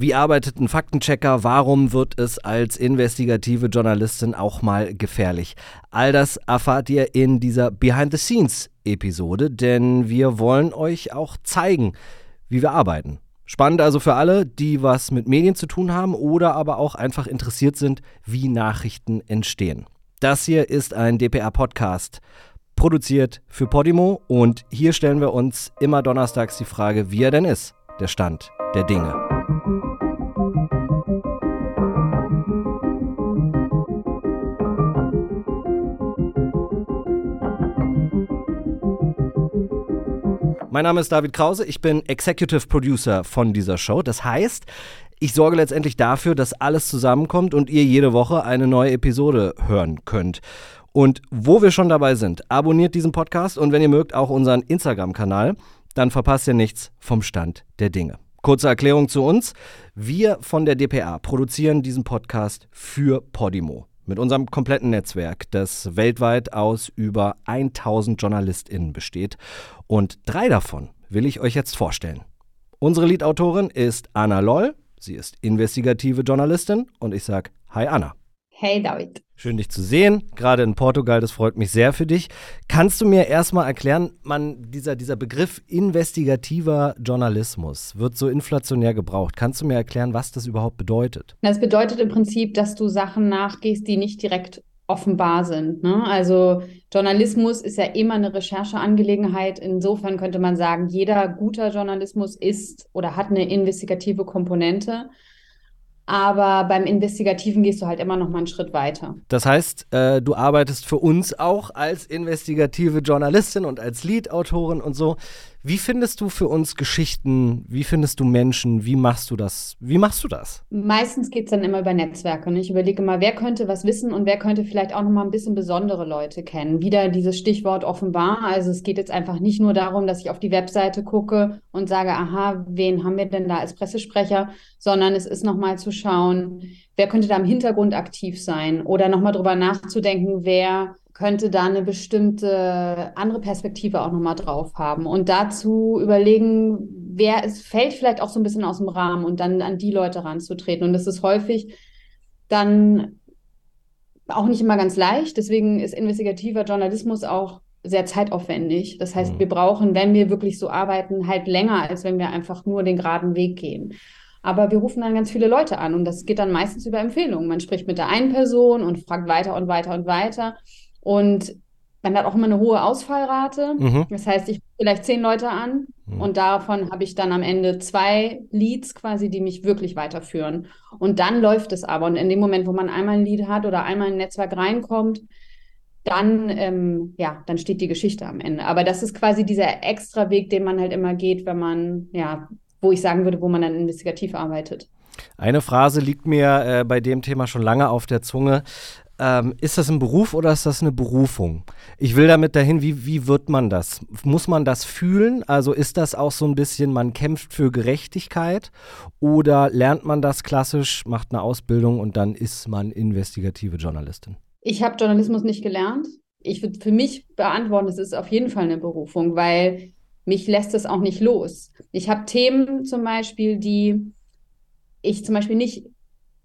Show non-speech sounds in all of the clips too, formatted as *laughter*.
Wie arbeitet ein Faktenchecker? Warum wird es als investigative Journalistin auch mal gefährlich? All das erfahrt ihr in dieser Behind-the-Scenes-Episode, denn wir wollen euch auch zeigen, wie wir arbeiten. Spannend also für alle, die was mit Medien zu tun haben oder aber auch einfach interessiert sind, wie Nachrichten entstehen. Das hier ist ein DPR-Podcast, produziert für Podimo und hier stellen wir uns immer donnerstags die Frage, wie er denn ist, der Stand der Dinge. Mein Name ist David Krause, ich bin Executive Producer von dieser Show. Das heißt, ich sorge letztendlich dafür, dass alles zusammenkommt und ihr jede Woche eine neue Episode hören könnt. Und wo wir schon dabei sind, abonniert diesen Podcast und wenn ihr mögt auch unseren Instagram-Kanal, dann verpasst ihr nichts vom Stand der Dinge. Kurze Erklärung zu uns. Wir von der DPA produzieren diesen Podcast für Podimo mit unserem kompletten Netzwerk, das weltweit aus über 1000 JournalistInnen besteht. Und drei davon will ich euch jetzt vorstellen. Unsere Leadautorin ist Anna Loll. Sie ist investigative Journalistin und ich sage Hi Anna. Hey David. Schön dich zu sehen, gerade in Portugal, das freut mich sehr für dich. Kannst du mir erstmal erklären, man, dieser, dieser Begriff investigativer Journalismus wird so inflationär gebraucht. Kannst du mir erklären, was das überhaupt bedeutet? Das bedeutet im Prinzip, dass du Sachen nachgehst, die nicht direkt offenbar sind. Ne? Also Journalismus ist ja immer eine Rechercheangelegenheit. Insofern könnte man sagen, jeder guter Journalismus ist oder hat eine investigative Komponente. Aber beim Investigativen gehst du halt immer noch mal einen Schritt weiter. Das heißt, äh, du arbeitest für uns auch als investigative Journalistin und als Lead-Autorin und so. Wie findest du für uns Geschichten? Wie findest du Menschen? Wie machst du das? Wie machst du das? Meistens geht es dann immer über Netzwerke. Ne? Ich überlege mal, wer könnte was wissen und wer könnte vielleicht auch noch mal ein bisschen besondere Leute kennen. Wieder dieses Stichwort offenbar. Also es geht jetzt einfach nicht nur darum, dass ich auf die Webseite gucke und sage, aha, wen haben wir denn da als Pressesprecher, sondern es ist noch mal zu schauen, wer könnte da im Hintergrund aktiv sein oder noch mal drüber nachzudenken, wer könnte da eine bestimmte andere Perspektive auch nochmal drauf haben und dazu überlegen, wer es fällt vielleicht auch so ein bisschen aus dem Rahmen und dann an die Leute ranzutreten. Und das ist häufig dann auch nicht immer ganz leicht. Deswegen ist investigativer Journalismus auch sehr zeitaufwendig. Das heißt, mhm. wir brauchen, wenn wir wirklich so arbeiten, halt länger, als wenn wir einfach nur den geraden Weg gehen. Aber wir rufen dann ganz viele Leute an und das geht dann meistens über Empfehlungen. Man spricht mit der einen Person und fragt weiter und weiter und weiter. Und man hat auch immer eine hohe Ausfallrate. Mhm. Das heißt, ich rufe vielleicht zehn Leute an mhm. und davon habe ich dann am Ende zwei Leads quasi, die mich wirklich weiterführen. Und dann läuft es aber. Und in dem Moment, wo man einmal ein Lead hat oder einmal in ein Netzwerk reinkommt, dann, ähm, ja, dann steht die Geschichte am Ende. Aber das ist quasi dieser extra Weg, den man halt immer geht, wenn man, ja, wo ich sagen würde, wo man dann investigativ arbeitet. Eine Phrase liegt mir äh, bei dem Thema schon lange auf der Zunge. Ähm, ist das ein Beruf oder ist das eine Berufung? Ich will damit dahin, wie, wie wird man das? Muss man das fühlen? Also ist das auch so ein bisschen, man kämpft für Gerechtigkeit oder lernt man das klassisch, macht eine Ausbildung und dann ist man investigative Journalistin? Ich habe Journalismus nicht gelernt. Ich würde für mich beantworten, es ist auf jeden Fall eine Berufung, weil mich lässt es auch nicht los. Ich habe Themen zum Beispiel, die ich zum Beispiel nicht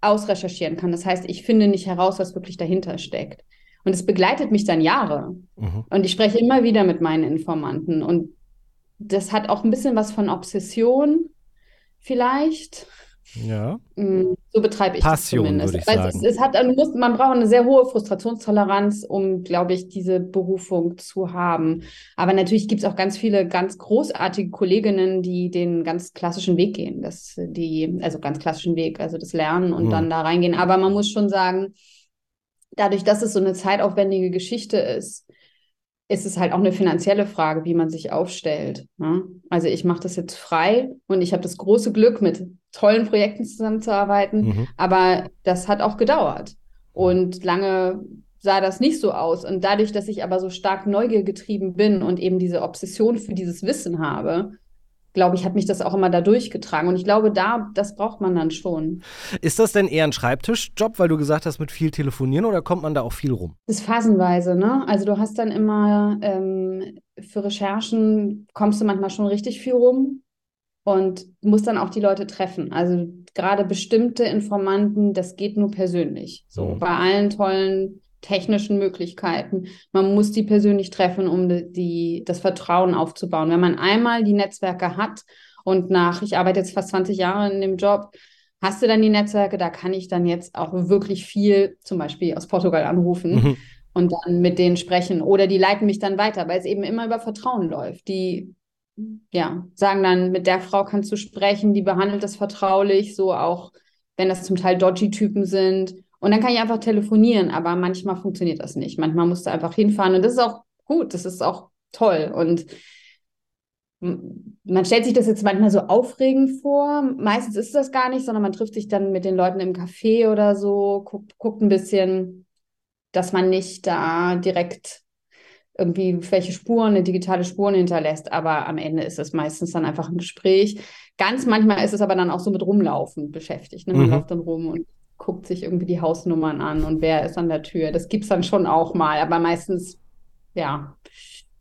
ausrecherchieren kann. Das heißt, ich finde nicht heraus, was wirklich dahinter steckt. Und es begleitet mich dann Jahre. Mhm. Und ich spreche immer wieder mit meinen Informanten. Und das hat auch ein bisschen was von Obsession vielleicht. Ja. Mm, so betreibe ich Passion, das zumindest. Ich. Es, es hat, muss, man braucht eine sehr hohe Frustrationstoleranz, um, glaube ich, diese Berufung zu haben. Aber natürlich gibt es auch ganz viele ganz großartige Kolleginnen, die den ganz klassischen Weg gehen. Das, die, also ganz klassischen Weg, also das Lernen und hm. dann da reingehen. Aber man muss schon sagen, dadurch, dass es so eine zeitaufwendige Geschichte ist, ist es halt auch eine finanzielle Frage, wie man sich aufstellt. Ne? Also ich mache das jetzt frei und ich habe das große Glück, mit tollen Projekten zusammenzuarbeiten, mhm. aber das hat auch gedauert. Und lange sah das nicht so aus. Und dadurch, dass ich aber so stark Neugier getrieben bin und eben diese Obsession für dieses Wissen habe, glaube ich, hat mich das auch immer da durchgetragen. Und ich glaube, da, das braucht man dann schon. Ist das denn eher ein Schreibtischjob, weil du gesagt hast, mit viel telefonieren oder kommt man da auch viel rum? Das ist phasenweise, ne? Also du hast dann immer ähm, für Recherchen kommst du manchmal schon richtig viel rum. Und muss dann auch die Leute treffen. Also gerade bestimmte Informanten, das geht nur persönlich. So mhm. bei allen tollen technischen Möglichkeiten. Man muss die persönlich treffen, um die, die, das Vertrauen aufzubauen. Wenn man einmal die Netzwerke hat und nach, ich arbeite jetzt fast 20 Jahre in dem Job, hast du dann die Netzwerke, da kann ich dann jetzt auch wirklich viel, zum Beispiel aus Portugal anrufen mhm. und dann mit denen sprechen. Oder die leiten mich dann weiter, weil es eben immer über Vertrauen läuft. Die ja, sagen dann, mit der Frau kannst du sprechen, die behandelt das vertraulich, so auch wenn das zum Teil dodgy Typen sind. Und dann kann ich einfach telefonieren, aber manchmal funktioniert das nicht. Manchmal musst du einfach hinfahren und das ist auch gut, das ist auch toll. Und man stellt sich das jetzt manchmal so aufregend vor. Meistens ist das gar nicht, sondern man trifft sich dann mit den Leuten im Café oder so, guckt, guckt ein bisschen, dass man nicht da direkt irgendwie welche Spuren, eine digitale Spuren hinterlässt. Aber am Ende ist es meistens dann einfach ein Gespräch. Ganz manchmal ist es aber dann auch so mit Rumlaufen beschäftigt. Ne? Man mhm. läuft dann rum und guckt sich irgendwie die Hausnummern an und wer ist an der Tür. Das gibt es dann schon auch mal, aber meistens, ja,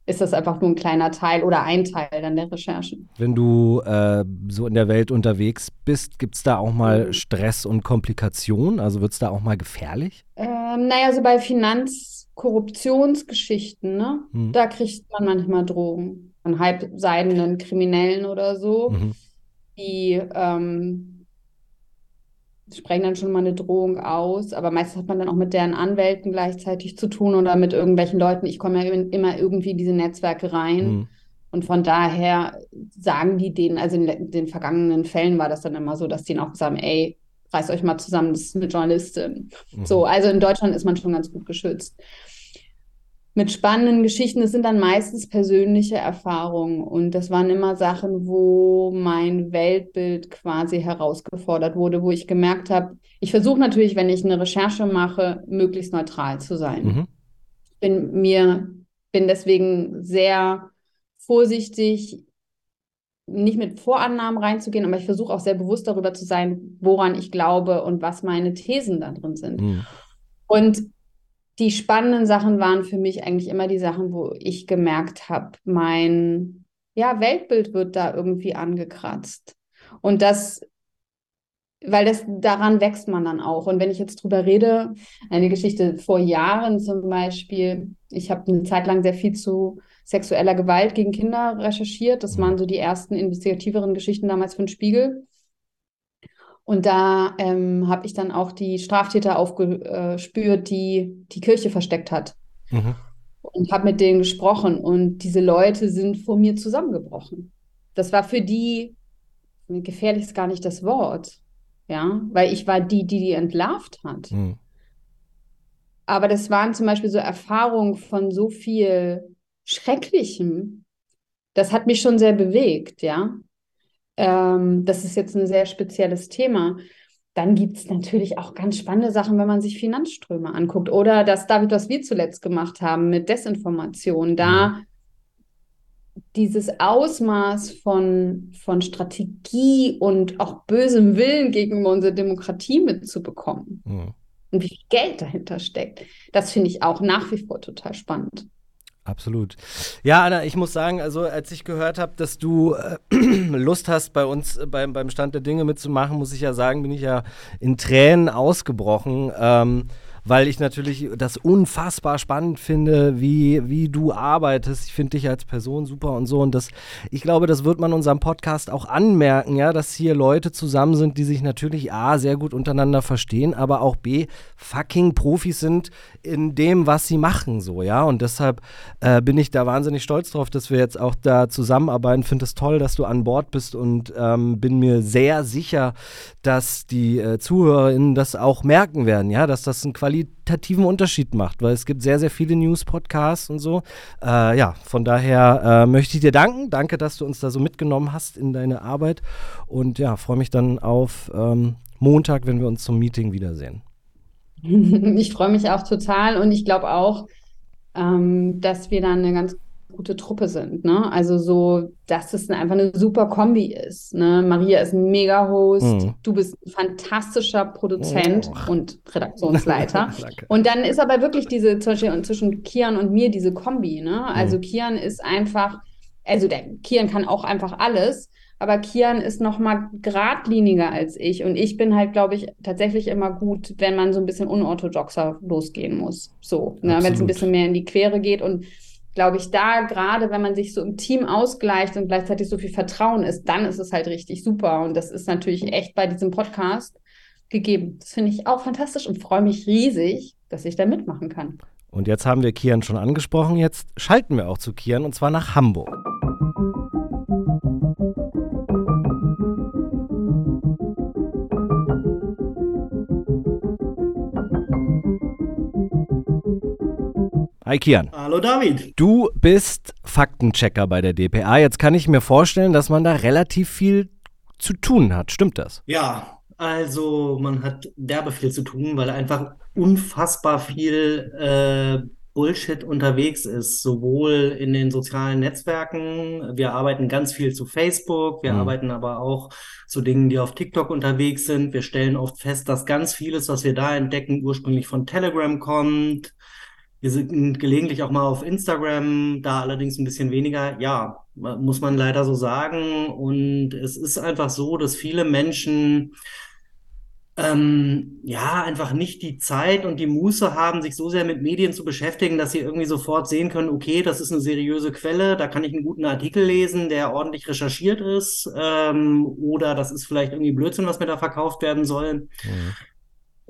ist das einfach nur ein kleiner Teil oder ein Teil dann der Recherchen. Wenn du äh, so in der Welt unterwegs bist, gibt es da auch mal. Stress und Komplikationen? Also wird es da auch mal gefährlich? Ähm, naja, so bei Finanzkorruptionsgeschichten, ne? Mhm. Da kriegt man manchmal Drogen von halbseidenen Kriminellen oder so, mhm. die ähm, sprechen dann schon mal eine Drohung aus, aber meistens hat man dann auch mit deren Anwälten gleichzeitig zu tun oder mit irgendwelchen Leuten. Ich komme ja immer irgendwie in diese Netzwerke rein. Mhm. Und von daher sagen die denen, also in den vergangenen Fällen war das dann immer so, dass die auch sagen, ey, reißt euch mal zusammen, das ist eine Journalistin. Mhm. So, also in Deutschland ist man schon ganz gut geschützt mit spannenden Geschichten. Das sind dann meistens persönliche Erfahrungen und das waren immer Sachen, wo mein Weltbild quasi herausgefordert wurde, wo ich gemerkt habe, ich versuche natürlich, wenn ich eine Recherche mache, möglichst neutral zu sein. Mhm. Bin mir bin deswegen sehr vorsichtig, nicht mit Vorannahmen reinzugehen, aber ich versuche auch sehr bewusst darüber zu sein, woran ich glaube und was meine Thesen da drin sind. Mhm. Und die spannenden Sachen waren für mich eigentlich immer die Sachen, wo ich gemerkt habe, mein ja, Weltbild wird da irgendwie angekratzt. Und das, weil das daran wächst man dann auch. Und wenn ich jetzt drüber rede, eine Geschichte vor Jahren zum Beispiel, ich habe eine Zeit lang sehr viel zu sexueller Gewalt gegen Kinder recherchiert. Das waren so die ersten investigativeren Geschichten damals für den Spiegel. Und da ähm, habe ich dann auch die Straftäter aufgespürt, die die Kirche versteckt hat. Mhm. Und habe mit denen gesprochen. Und diese Leute sind vor mir zusammengebrochen. Das war für die, gefährlich ist gar nicht das Wort, ja, weil ich war die, die die entlarvt hat. Mhm. Aber das waren zum Beispiel so Erfahrungen von so viel Schrecklichem. Das hat mich schon sehr bewegt, ja. Ähm, das ist jetzt ein sehr spezielles Thema. Dann gibt es natürlich auch ganz spannende Sachen, wenn man sich Finanzströme anguckt. Oder das, David, was wir zuletzt gemacht haben mit Desinformation. Da mhm. dieses Ausmaß von, von Strategie und auch bösem Willen gegenüber unserer Demokratie mitzubekommen. Mhm. Und wie viel Geld dahinter steckt. Das finde ich auch nach wie vor total spannend. Absolut. Ja, Anna, ich muss sagen, also als ich gehört habe, dass du äh, *clears throat* Lust hast, bei uns äh, beim, beim Stand der Dinge mitzumachen, muss ich ja sagen, bin ich ja in Tränen ausgebrochen. Ähm, weil ich natürlich das unfassbar spannend finde, wie, wie du arbeitest. Ich finde dich als Person super und so. Und das, ich glaube, das wird man unserem Podcast auch anmerken, ja, dass hier Leute zusammen sind, die sich natürlich A, sehr gut untereinander verstehen, aber auch B, fucking Profis sind in dem, was sie machen, so, ja. Und deshalb äh, bin ich da wahnsinnig stolz drauf, dass wir jetzt auch da zusammenarbeiten. Finde es toll, dass du an Bord bist und ähm, bin mir sehr sicher, dass die äh, ZuhörerInnen das auch merken werden, ja, dass das ein Qualität qualitativen Unterschied macht, weil es gibt sehr, sehr viele News-Podcasts und so. Äh, ja, von daher äh, möchte ich dir danken. Danke, dass du uns da so mitgenommen hast in deine Arbeit. Und ja, freue mich dann auf ähm, Montag, wenn wir uns zum Meeting wiedersehen. *laughs* Ich freue mich auch total und ich glaube auch, ähm, dass wir dann eine ganz gute Truppe sind. Ne? Also so, dass es einfach eine super Kombi ist. Ne? Maria ist ein Mega-Host, mhm. du bist ein fantastischer Produzent oh. und Redaktionsleiter. *laughs* und dann ist aber wirklich diese, zwischen, zwischen Kian und mir diese Kombi. Ne? Also mhm. Kian ist einfach, also der Kian kann auch einfach alles, aber Kian ist noch mal geradliniger als ich und ich bin halt, glaube ich, tatsächlich immer gut, wenn man so ein bisschen unorthodoxer losgehen muss. So, ne? wenn es ein bisschen mehr in die Quere geht und glaube ich, da gerade, wenn man sich so im Team ausgleicht und gleichzeitig so viel Vertrauen ist, dann ist es halt richtig super und das ist natürlich echt bei diesem Podcast gegeben. Das finde ich auch fantastisch und freue mich riesig, dass ich da mitmachen kann. Und jetzt haben wir Kian schon angesprochen, jetzt schalten wir auch zu Kian und zwar nach Hamburg. Hi Kian. Hallo David. Du bist Faktenchecker bei der DPA. Jetzt kann ich mir vorstellen, dass man da relativ viel zu tun hat. Stimmt das? Ja, also man hat derbe viel zu tun, weil einfach unfassbar viel äh, Bullshit unterwegs ist, sowohl in den sozialen Netzwerken. Wir arbeiten ganz viel zu Facebook, wir mhm. arbeiten aber auch zu Dingen, die auf TikTok unterwegs sind. Wir stellen oft fest, dass ganz vieles, was wir da entdecken, ursprünglich von Telegram kommt. Wir sind gelegentlich auch mal auf Instagram, da allerdings ein bisschen weniger. Ja, muss man leider so sagen. Und es ist einfach so, dass viele Menschen ähm, ja, einfach nicht die Zeit und die Muße haben, sich so sehr mit Medien zu beschäftigen, dass sie irgendwie sofort sehen können, okay, das ist eine seriöse Quelle, da kann ich einen guten Artikel lesen, der ordentlich recherchiert ist, ähm, oder das ist vielleicht irgendwie Blödsinn, was mir da verkauft werden soll. Mhm.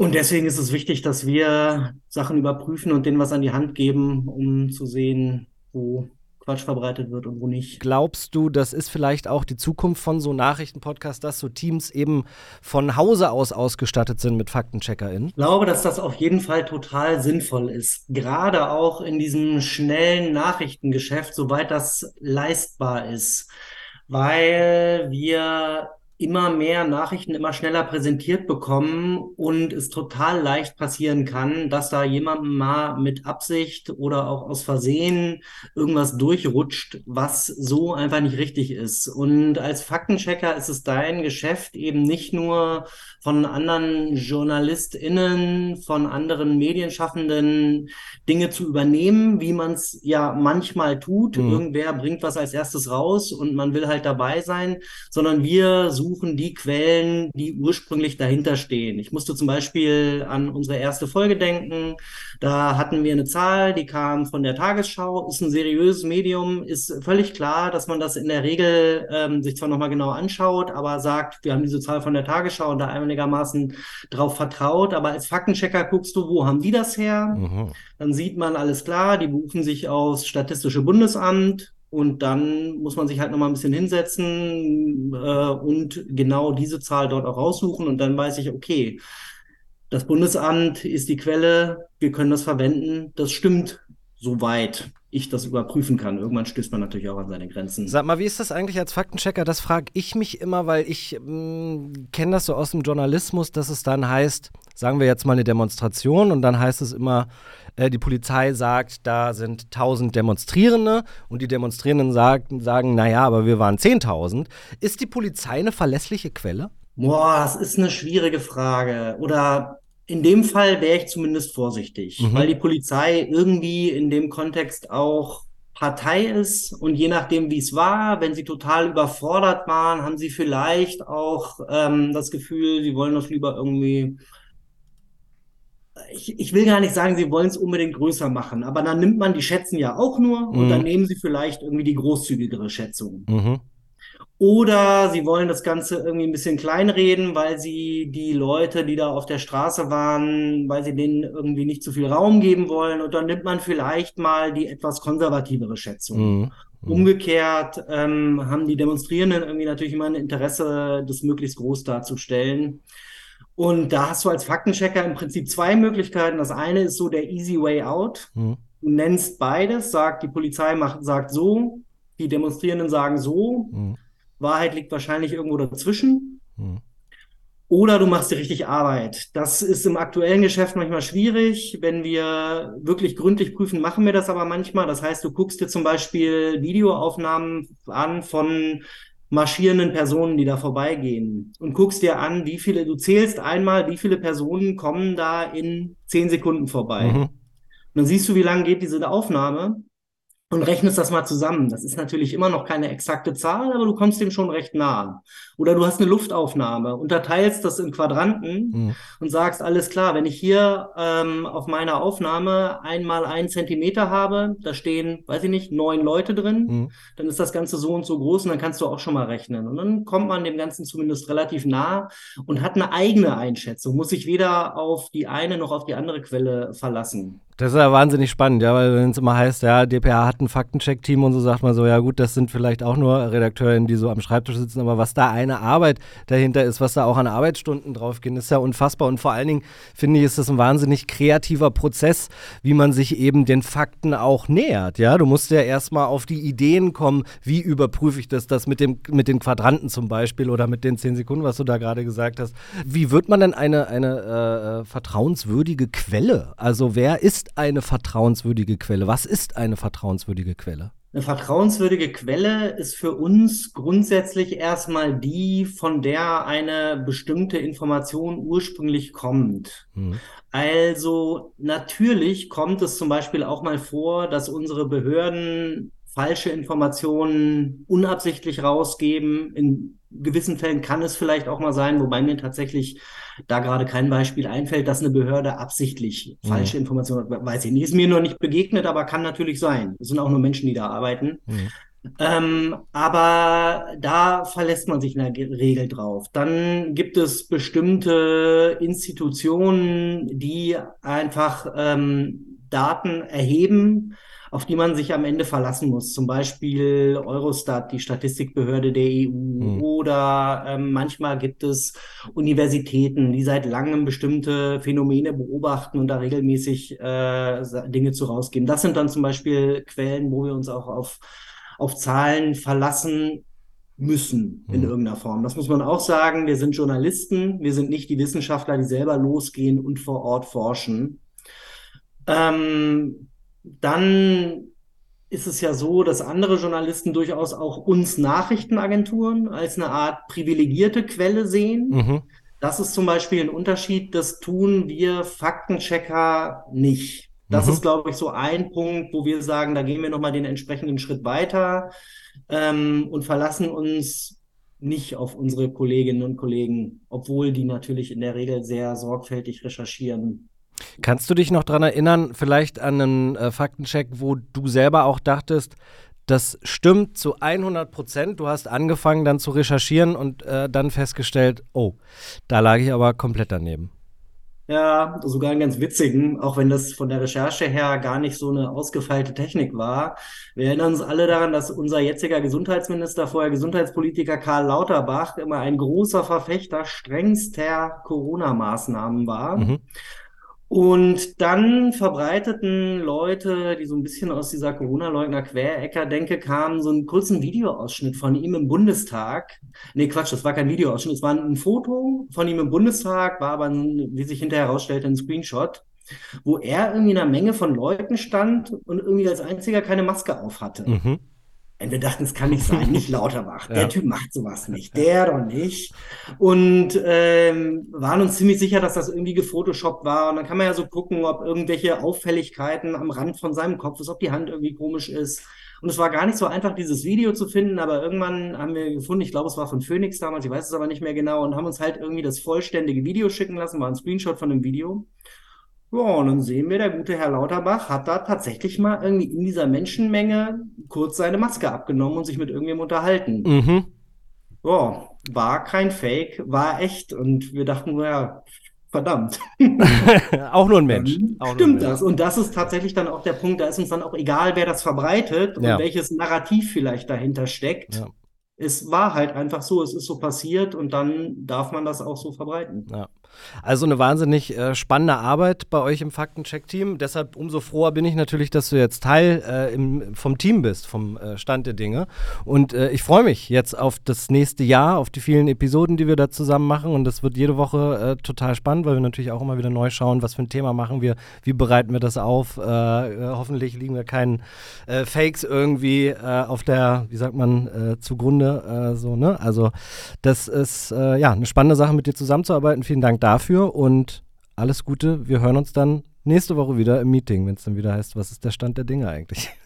Und deswegen ist es wichtig, dass wir Sachen überprüfen und denen was an die Hand geben, um zu sehen, wo Quatsch verbreitet wird und wo nicht. Glaubst du, das ist vielleicht auch die Zukunft von so Nachrichtenpodcasts, dass so Teams eben von Hause aus ausgestattet sind mit FaktencheckerInnen? Ich glaube, dass das auf jeden Fall total sinnvoll ist. Gerade auch in diesem schnellen Nachrichtengeschäft, soweit das leistbar ist. Weil wir immer mehr Nachrichten immer schneller präsentiert bekommen und es total leicht passieren kann, dass da jemandem mal mit Absicht oder auch aus Versehen irgendwas durchrutscht, was so einfach nicht richtig ist. Und als Faktenchecker ist es dein Geschäft eben nicht nur von anderen JournalistInnen, von anderen Medienschaffenden Dinge zu übernehmen, wie man es ja manchmal tut. Mhm. Irgendwer bringt was als erstes raus und man will halt dabei sein, sondern wir suchen die Quellen, die ursprünglich dahinter stehen. Ich musste zum Beispiel an unsere erste Folge denken. Da hatten wir eine Zahl, die kam von der Tagesschau, ist ein seriöses Medium, ist völlig klar, dass man das in der Regel ähm, sich zwar nochmal genau anschaut, aber sagt, wir haben diese Zahl von der Tagesschau und da einigermaßen drauf vertraut. Aber als Faktenchecker guckst du, wo haben die das her? Mhm. Dann sieht man alles klar, die berufen sich aufs Statistische Bundesamt, und dann muss man sich halt nochmal ein bisschen hinsetzen äh, und genau diese Zahl dort auch raussuchen. Und dann weiß ich, okay, das Bundesamt ist die Quelle, wir können das verwenden. Das stimmt soweit ich das überprüfen kann. Irgendwann stößt man natürlich auch an seine Grenzen. Sag mal, wie ist das eigentlich als Faktenchecker? Das frage ich mich immer, weil ich mm, kenne das so aus dem Journalismus, dass es dann heißt, sagen wir jetzt mal eine Demonstration und dann heißt es immer, äh, die Polizei sagt, da sind 1000 Demonstrierende und die Demonstrierenden sagt, sagen, naja, aber wir waren 10.000. Ist die Polizei eine verlässliche Quelle? Boah, das ist eine schwierige Frage. Oder in dem Fall wäre ich zumindest vorsichtig, mhm. weil die Polizei irgendwie in dem Kontext auch Partei ist und je nachdem, wie es war, wenn sie total überfordert waren, haben sie vielleicht auch ähm, das Gefühl, sie wollen das lieber irgendwie. Ich, ich will gar nicht sagen, sie wollen es unbedingt größer machen, aber dann nimmt man die Schätzen ja auch nur mhm. und dann nehmen sie vielleicht irgendwie die großzügigere Schätzung. Mhm. Oder sie wollen das Ganze irgendwie ein bisschen kleinreden, weil sie die Leute, die da auf der Straße waren, weil sie denen irgendwie nicht zu viel Raum geben wollen. Und dann nimmt man vielleicht mal die etwas konservativere Schätzung. Mhm. mhm. Umgekehrt ähm, haben die Demonstrierenden irgendwie natürlich immer ein Interesse, das möglichst groß darzustellen. Und da hast du als Faktenchecker im Prinzip zwei Möglichkeiten. Das eine ist so der easy way out. Mhm. Du nennst beides, sagt die Polizei macht, sagt so, die Demonstrierenden sagen so. Mhm. Wahrheit liegt wahrscheinlich irgendwo dazwischen. Hm. Oder du machst dir richtig Arbeit. Das ist im aktuellen Geschäft manchmal schwierig. Wenn wir wirklich gründlich prüfen, machen wir das aber manchmal. Das heißt, du guckst dir zum Beispiel Videoaufnahmen an von marschierenden Personen, die da vorbeigehen und guckst dir an, wie viele, du zählst einmal, wie viele Personen kommen da in zehn Sekunden vorbei. Mhm. Und dann siehst du, wie lange geht diese Aufnahme und rechnest das mal zusammen. Das ist natürlich immer noch keine exakte Zahl, aber du kommst dem schon recht nah. Oder du hast eine Luftaufnahme, unterteilst das in Quadranten mhm. und sagst, alles klar, wenn ich hier ähm, auf meiner Aufnahme einmal einen Zentimeter habe, da stehen, weiß ich nicht, neun Leute drin, mhm. dann ist das Ganze so und so groß und dann kannst du auch schon mal rechnen. Und dann kommt man dem Ganzen zumindest relativ nah und hat eine eigene Einschätzung, muss sich weder auf die eine noch auf die andere Quelle verlassen. Das ist ja wahnsinnig spannend, ja, weil wenn es immer heißt, ja, DPA hat ein Faktencheck-Team und so sagt man so, ja gut, das sind vielleicht auch nur Redakteurinnen, die so am Schreibtisch sitzen, aber was da eine Arbeit dahinter ist, was da auch an Arbeitsstunden draufgehen, ist ja unfassbar. Und vor allen Dingen finde ich, ist das ein wahnsinnig kreativer Prozess, wie man sich eben den Fakten auch nähert. Ja, du musst ja erstmal auf die Ideen kommen, wie überprüfe ich das, das mit, dem, mit den Quadranten zum Beispiel oder mit den zehn Sekunden, was du da gerade gesagt hast. Wie wird man denn eine, eine äh, vertrauenswürdige Quelle? Also wer ist ist eine vertrauenswürdige Quelle? Was ist eine vertrauenswürdige Quelle? Eine vertrauenswürdige Quelle ist für uns grundsätzlich erstmal die, von der eine bestimmte Information ursprünglich kommt. Mhm. Also natürlich kommt es zum Beispiel auch mal vor, dass unsere Behörden falsche Informationen unabsichtlich rausgeben. In gewissen Fällen kann es vielleicht auch mal sein, wobei mir tatsächlich da gerade kein Beispiel einfällt, dass eine Behörde absichtlich mhm. falsche Informationen, weiß ich nicht, ist mir noch nicht begegnet, aber kann natürlich sein. Es sind auch nur Menschen, die da arbeiten. Mhm. Ähm, aber da verlässt man sich in der Regel drauf. Dann gibt es bestimmte Institutionen, die einfach ähm, Daten erheben, auf die man sich am Ende verlassen muss. Zum Beispiel Eurostat, die Statistikbehörde der EU. Mhm. Oder ähm, manchmal gibt es Universitäten, die seit langem bestimmte Phänomene beobachten und da regelmäßig äh, Dinge zu rausgeben. Das sind dann zum Beispiel Quellen, wo wir uns auch auf, auf Zahlen verlassen müssen in mhm. irgendeiner Form. Das muss man auch sagen. Wir sind Journalisten, wir sind nicht die Wissenschaftler, die selber losgehen und vor Ort forschen. Ähm, dann ist es ja so, dass andere Journalisten durchaus auch uns Nachrichtenagenturen als eine Art privilegierte Quelle sehen. Mhm. Das ist zum Beispiel ein Unterschied, das tun wir Faktenchecker nicht. Das mhm. ist, glaube ich, so ein Punkt, wo wir sagen, da gehen wir nochmal den entsprechenden Schritt weiter ähm, und verlassen uns nicht auf unsere Kolleginnen und Kollegen, obwohl die natürlich in der Regel sehr sorgfältig recherchieren. Kannst du dich noch daran erinnern, vielleicht an einen äh, Faktencheck, wo du selber auch dachtest, das stimmt zu 100 Prozent. Du hast angefangen dann zu recherchieren und äh, dann festgestellt, oh, da lag ich aber komplett daneben. Ja, sogar einen ganz witzigen, auch wenn das von der Recherche her gar nicht so eine ausgefeilte Technik war. Wir erinnern uns alle daran, dass unser jetziger Gesundheitsminister, vorher Gesundheitspolitiker Karl Lauterbach, immer ein großer Verfechter strengster Corona-Maßnahmen war. Mhm. Und dann verbreiteten Leute, die so ein bisschen aus dieser Corona-Leugner-Querecker-Denke kamen, so einen kurzen Videoausschnitt von ihm im Bundestag. Nee, Quatsch, das war kein Videoausschnitt, es war ein Foto von ihm im Bundestag, war aber, wie sich hinterher herausstellte, ein Screenshot, wo er irgendwie in einer Menge von Leuten stand und irgendwie als einziger keine Maske auf hatte. Mhm. Und wir dachten, es kann nicht sein, nicht *laughs* Lauterbach. Der ja. Typ macht sowas nicht, der doch nicht. Und ähm, waren uns ziemlich sicher, dass das irgendwie gefotoshoppt war. Und dann kann man ja so gucken, ob irgendwelche Auffälligkeiten am Rand von seinem Kopf ist, ob die Hand irgendwie komisch ist. Und es war gar nicht so einfach, dieses Video zu finden, aber irgendwann haben wir gefunden, ich glaube, es war von Phoenix damals, ich weiß es aber nicht mehr genau, und haben uns halt irgendwie das vollständige Video schicken lassen, war ein Screenshot von dem Video. Ja, und dann sehen wir, der gute Herr Lauterbach hat da tatsächlich mal irgendwie in dieser Menschenmenge kurz seine Maske abgenommen und sich mit irgendwem unterhalten. Mhm. Ja, war kein Fake, war echt. Und wir dachten, naja, verdammt. *laughs* auch nur ein Mensch. Auch stimmt Mensch. das. Und das ist tatsächlich dann auch der Punkt, da ist uns dann auch egal, wer das verbreitet ja. und welches Narrativ vielleicht dahinter steckt. Ja. Es war halt einfach so, es ist so passiert und dann darf man das auch so verbreiten. Ja. Also eine wahnsinnig äh, spannende Arbeit bei euch im Faktencheck-Team. Deshalb umso froher bin ich natürlich, dass du jetzt Teil äh, im, vom Team bist, vom äh, Stand der Dinge. Und äh, ich freue mich jetzt auf das nächste Jahr, auf die vielen Episoden, die wir da zusammen machen. Und das wird jede Woche äh, total spannend, weil wir natürlich auch immer wieder neu schauen, was für ein Thema machen wir, wie bereiten wir das auf. Äh, hoffentlich liegen wir keinen Fakes irgendwie auf der, wie sagt man, zugrunde. so, ne? Also das ist ja eine spannende Sache, mit dir zusammenzuarbeiten. Vielen Dank dafür und alles Gute. Wir hören uns dann nächste Woche wieder im Meeting, wenn es dann wieder heißt, was ist der Stand der Dinge eigentlich? *laughs*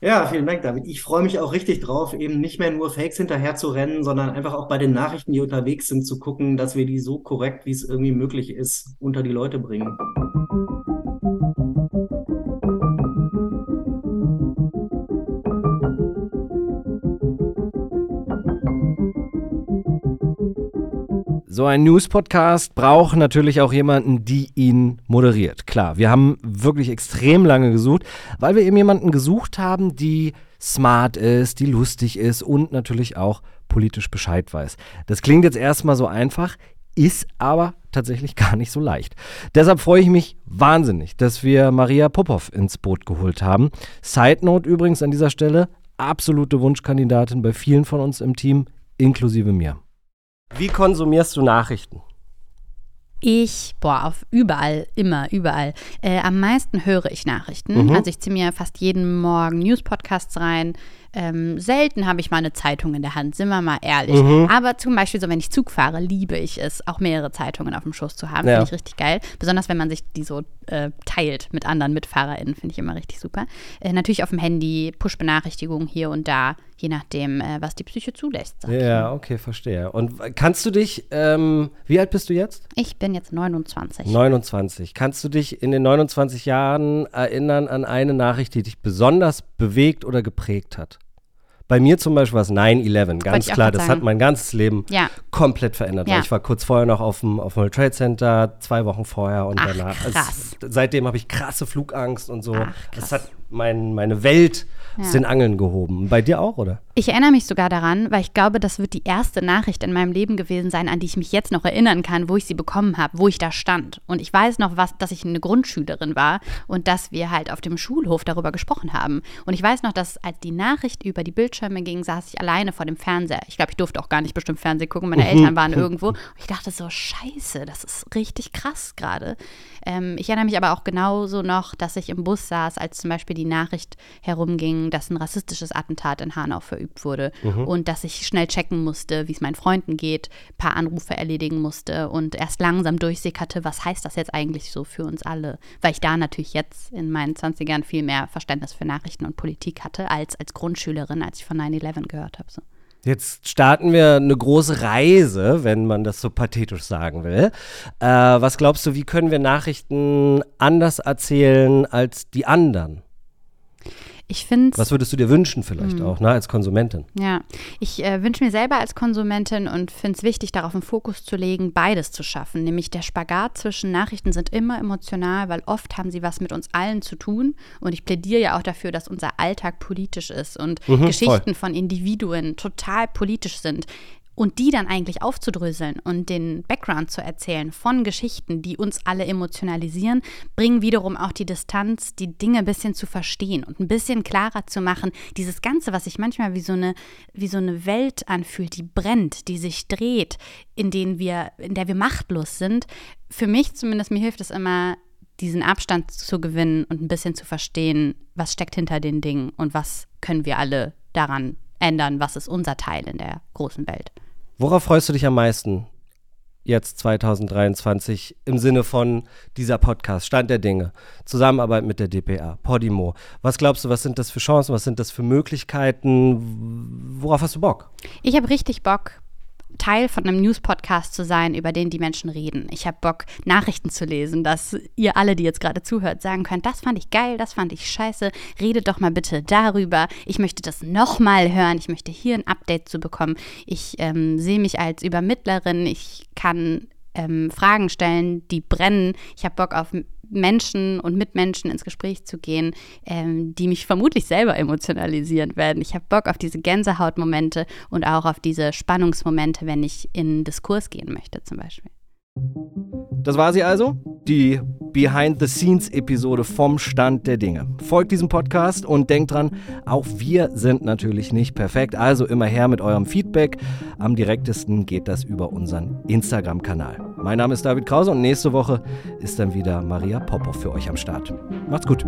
Ja, vielen Dank, David. Ich freue mich auch richtig drauf, eben nicht mehr nur Fakes hinterher zu rennen, sondern einfach auch bei den Nachrichten, die unterwegs sind, zu gucken, dass wir die so korrekt, wie es irgendwie möglich ist, unter die Leute bringen. So ein News-Podcast braucht natürlich auch jemanden, die ihn moderiert. Klar, wir haben wirklich extrem lange gesucht, weil wir eben jemanden gesucht haben, die smart ist, die lustig ist und natürlich auch politisch Bescheid weiß. Das klingt jetzt erstmal so einfach, ist aber tatsächlich *laughs* gar nicht so leicht. Deshalb freue ich mich wahnsinnig, dass wir Maria Popov ins Boot geholt haben. Side Note übrigens an dieser Stelle, absolute Wunschkandidatin bei vielen von uns im Team, inklusive mir. Wie konsumierst du Nachrichten? Ich, boah, auf überall, immer, überall. Äh, am meisten höre ich Nachrichten. Mhm. Also ich ziehe mir fast jeden Morgen News-Podcasts rein. Ähm, selten habe ich mal eine Zeitung in der Hand, sind wir mal ehrlich. Mhm. Aber zum Beispiel, so wenn ich Zug fahre, liebe ich es, auch mehrere Zeitungen auf dem Schoß zu haben. Ja. Finde ich richtig geil. Besonders wenn man sich die so äh, teilt mit anderen MitfahrerInnen, finde ich immer richtig super. Äh, natürlich auf dem Handy, Push-Benachrichtigungen hier und da, je nachdem, äh, was die Psyche zulässt. Ja, okay, verstehe. Und kannst du dich, ähm, wie alt bist du jetzt? Ich bin jetzt 29. 29. Kannst du dich in den 29 Jahren erinnern an eine Nachricht, die dich besonders bewegt oder geprägt hat? Bei mir zum Beispiel war es 9-11, ganz klar. Das hat mein ganzes Leben ja. komplett verändert. Ja. ich war kurz vorher noch auf dem, auf dem World Trade Center, zwei Wochen vorher und Ach, danach. Krass. Es, seitdem habe ich krasse Flugangst und so. Ach, das hat mein, meine Welt ja. aus den Angeln gehoben. Bei dir auch, oder? Ich erinnere mich sogar daran, weil ich glaube, das wird die erste Nachricht in meinem Leben gewesen sein, an die ich mich jetzt noch erinnern kann, wo ich sie bekommen habe, wo ich da stand. Und ich weiß noch, was, dass ich eine Grundschülerin war und dass wir halt auf dem Schulhof darüber gesprochen haben. Und ich weiß noch, dass als die Nachricht über die Bildschirme ging, saß ich alleine vor dem Fernseher. Ich glaube, ich durfte auch gar nicht bestimmt Fernsehen gucken. Meine Eltern waren irgendwo. Und ich dachte so, scheiße, das ist richtig krass gerade. Ähm, ich erinnere mich aber auch genauso noch, dass ich im Bus saß, als zum Beispiel die Nachricht herumging, dass ein rassistisches Attentat in Hanau verübt wurde mhm. und dass ich schnell checken musste, wie es meinen Freunden geht, ein paar Anrufe erledigen musste und erst langsam durchsickerte, was heißt das jetzt eigentlich so für uns alle? Weil ich da natürlich jetzt in meinen 20ern viel mehr Verständnis für Nachrichten und Politik hatte als als Grundschülerin, als ich von 9-11 gehört habe. So. Jetzt starten wir eine große Reise, wenn man das so pathetisch sagen will. Äh, was glaubst du, wie können wir Nachrichten anders erzählen als die anderen? Ich finde Was würdest du dir wünschen, vielleicht mh. auch, ne, als Konsumentin? Ja, ich äh, wünsche mir selber als Konsumentin und finde es wichtig, darauf einen Fokus zu legen, beides zu schaffen. Nämlich der Spagat zwischen Nachrichten sind immer emotional, weil oft haben sie was mit uns allen zu tun. Und ich plädiere ja auch dafür, dass unser Alltag politisch ist und mhm, Geschichten voll. von Individuen total politisch sind und die dann eigentlich aufzudröseln und den Background zu erzählen von Geschichten, die uns alle emotionalisieren, bringen wiederum auch die Distanz, die Dinge ein bisschen zu verstehen und ein bisschen klarer zu machen. Dieses Ganze, was sich manchmal wie so eine, wie so eine Welt anfühlt, die brennt, die sich dreht, in, denen wir, in der wir machtlos sind. Für mich zumindest, mir hilft es immer, diesen Abstand zu gewinnen und ein bisschen zu verstehen, was steckt hinter den Dingen und was können wir alle daran ändern, was ist unser Teil in der großen Welt. Worauf freust du dich am meisten jetzt 2023 im Sinne von dieser Podcast, Stand der Dinge, Zusammenarbeit mit der DPA, Podimo? Was glaubst du, was sind das für Chancen, was sind das für Möglichkeiten? Worauf hast du Bock? Ich habe richtig Bock, Teil von einem News-Podcast zu sein, über den die Menschen reden. Ich habe Bock, Nachrichten zu lesen, dass ihr alle, die jetzt gerade zuhört, sagen könnt, das fand ich geil, das fand ich scheiße, redet doch mal bitte darüber. Ich möchte das nochmal hören, ich möchte hier ein Update zu bekommen. Ich ähm, sehe mich als Übermittlerin, ich kann ähm, Fragen stellen, die brennen. Ich habe Bock auf Menschen und Mitmenschen ins Gespräch zu gehen, ähm, die mich vermutlich selber emotionalisieren werden. Ich habe Bock auf diese Gänsehautmomente und auch auf diese Spannungsmomente, wenn ich in Diskurs gehen möchte zum Beispiel. Das war sie also, die Behind-the-Scenes-Episode vom Stand der Dinge. Folgt diesem Podcast und denkt dran, auch wir sind natürlich nicht perfekt, also immer her mit eurem Feedback. Am direktesten geht das über unseren Instagram-Kanal. Mein Name ist David Krause und nächste Woche ist dann wieder Maria Popov für euch am Start. Macht's gut.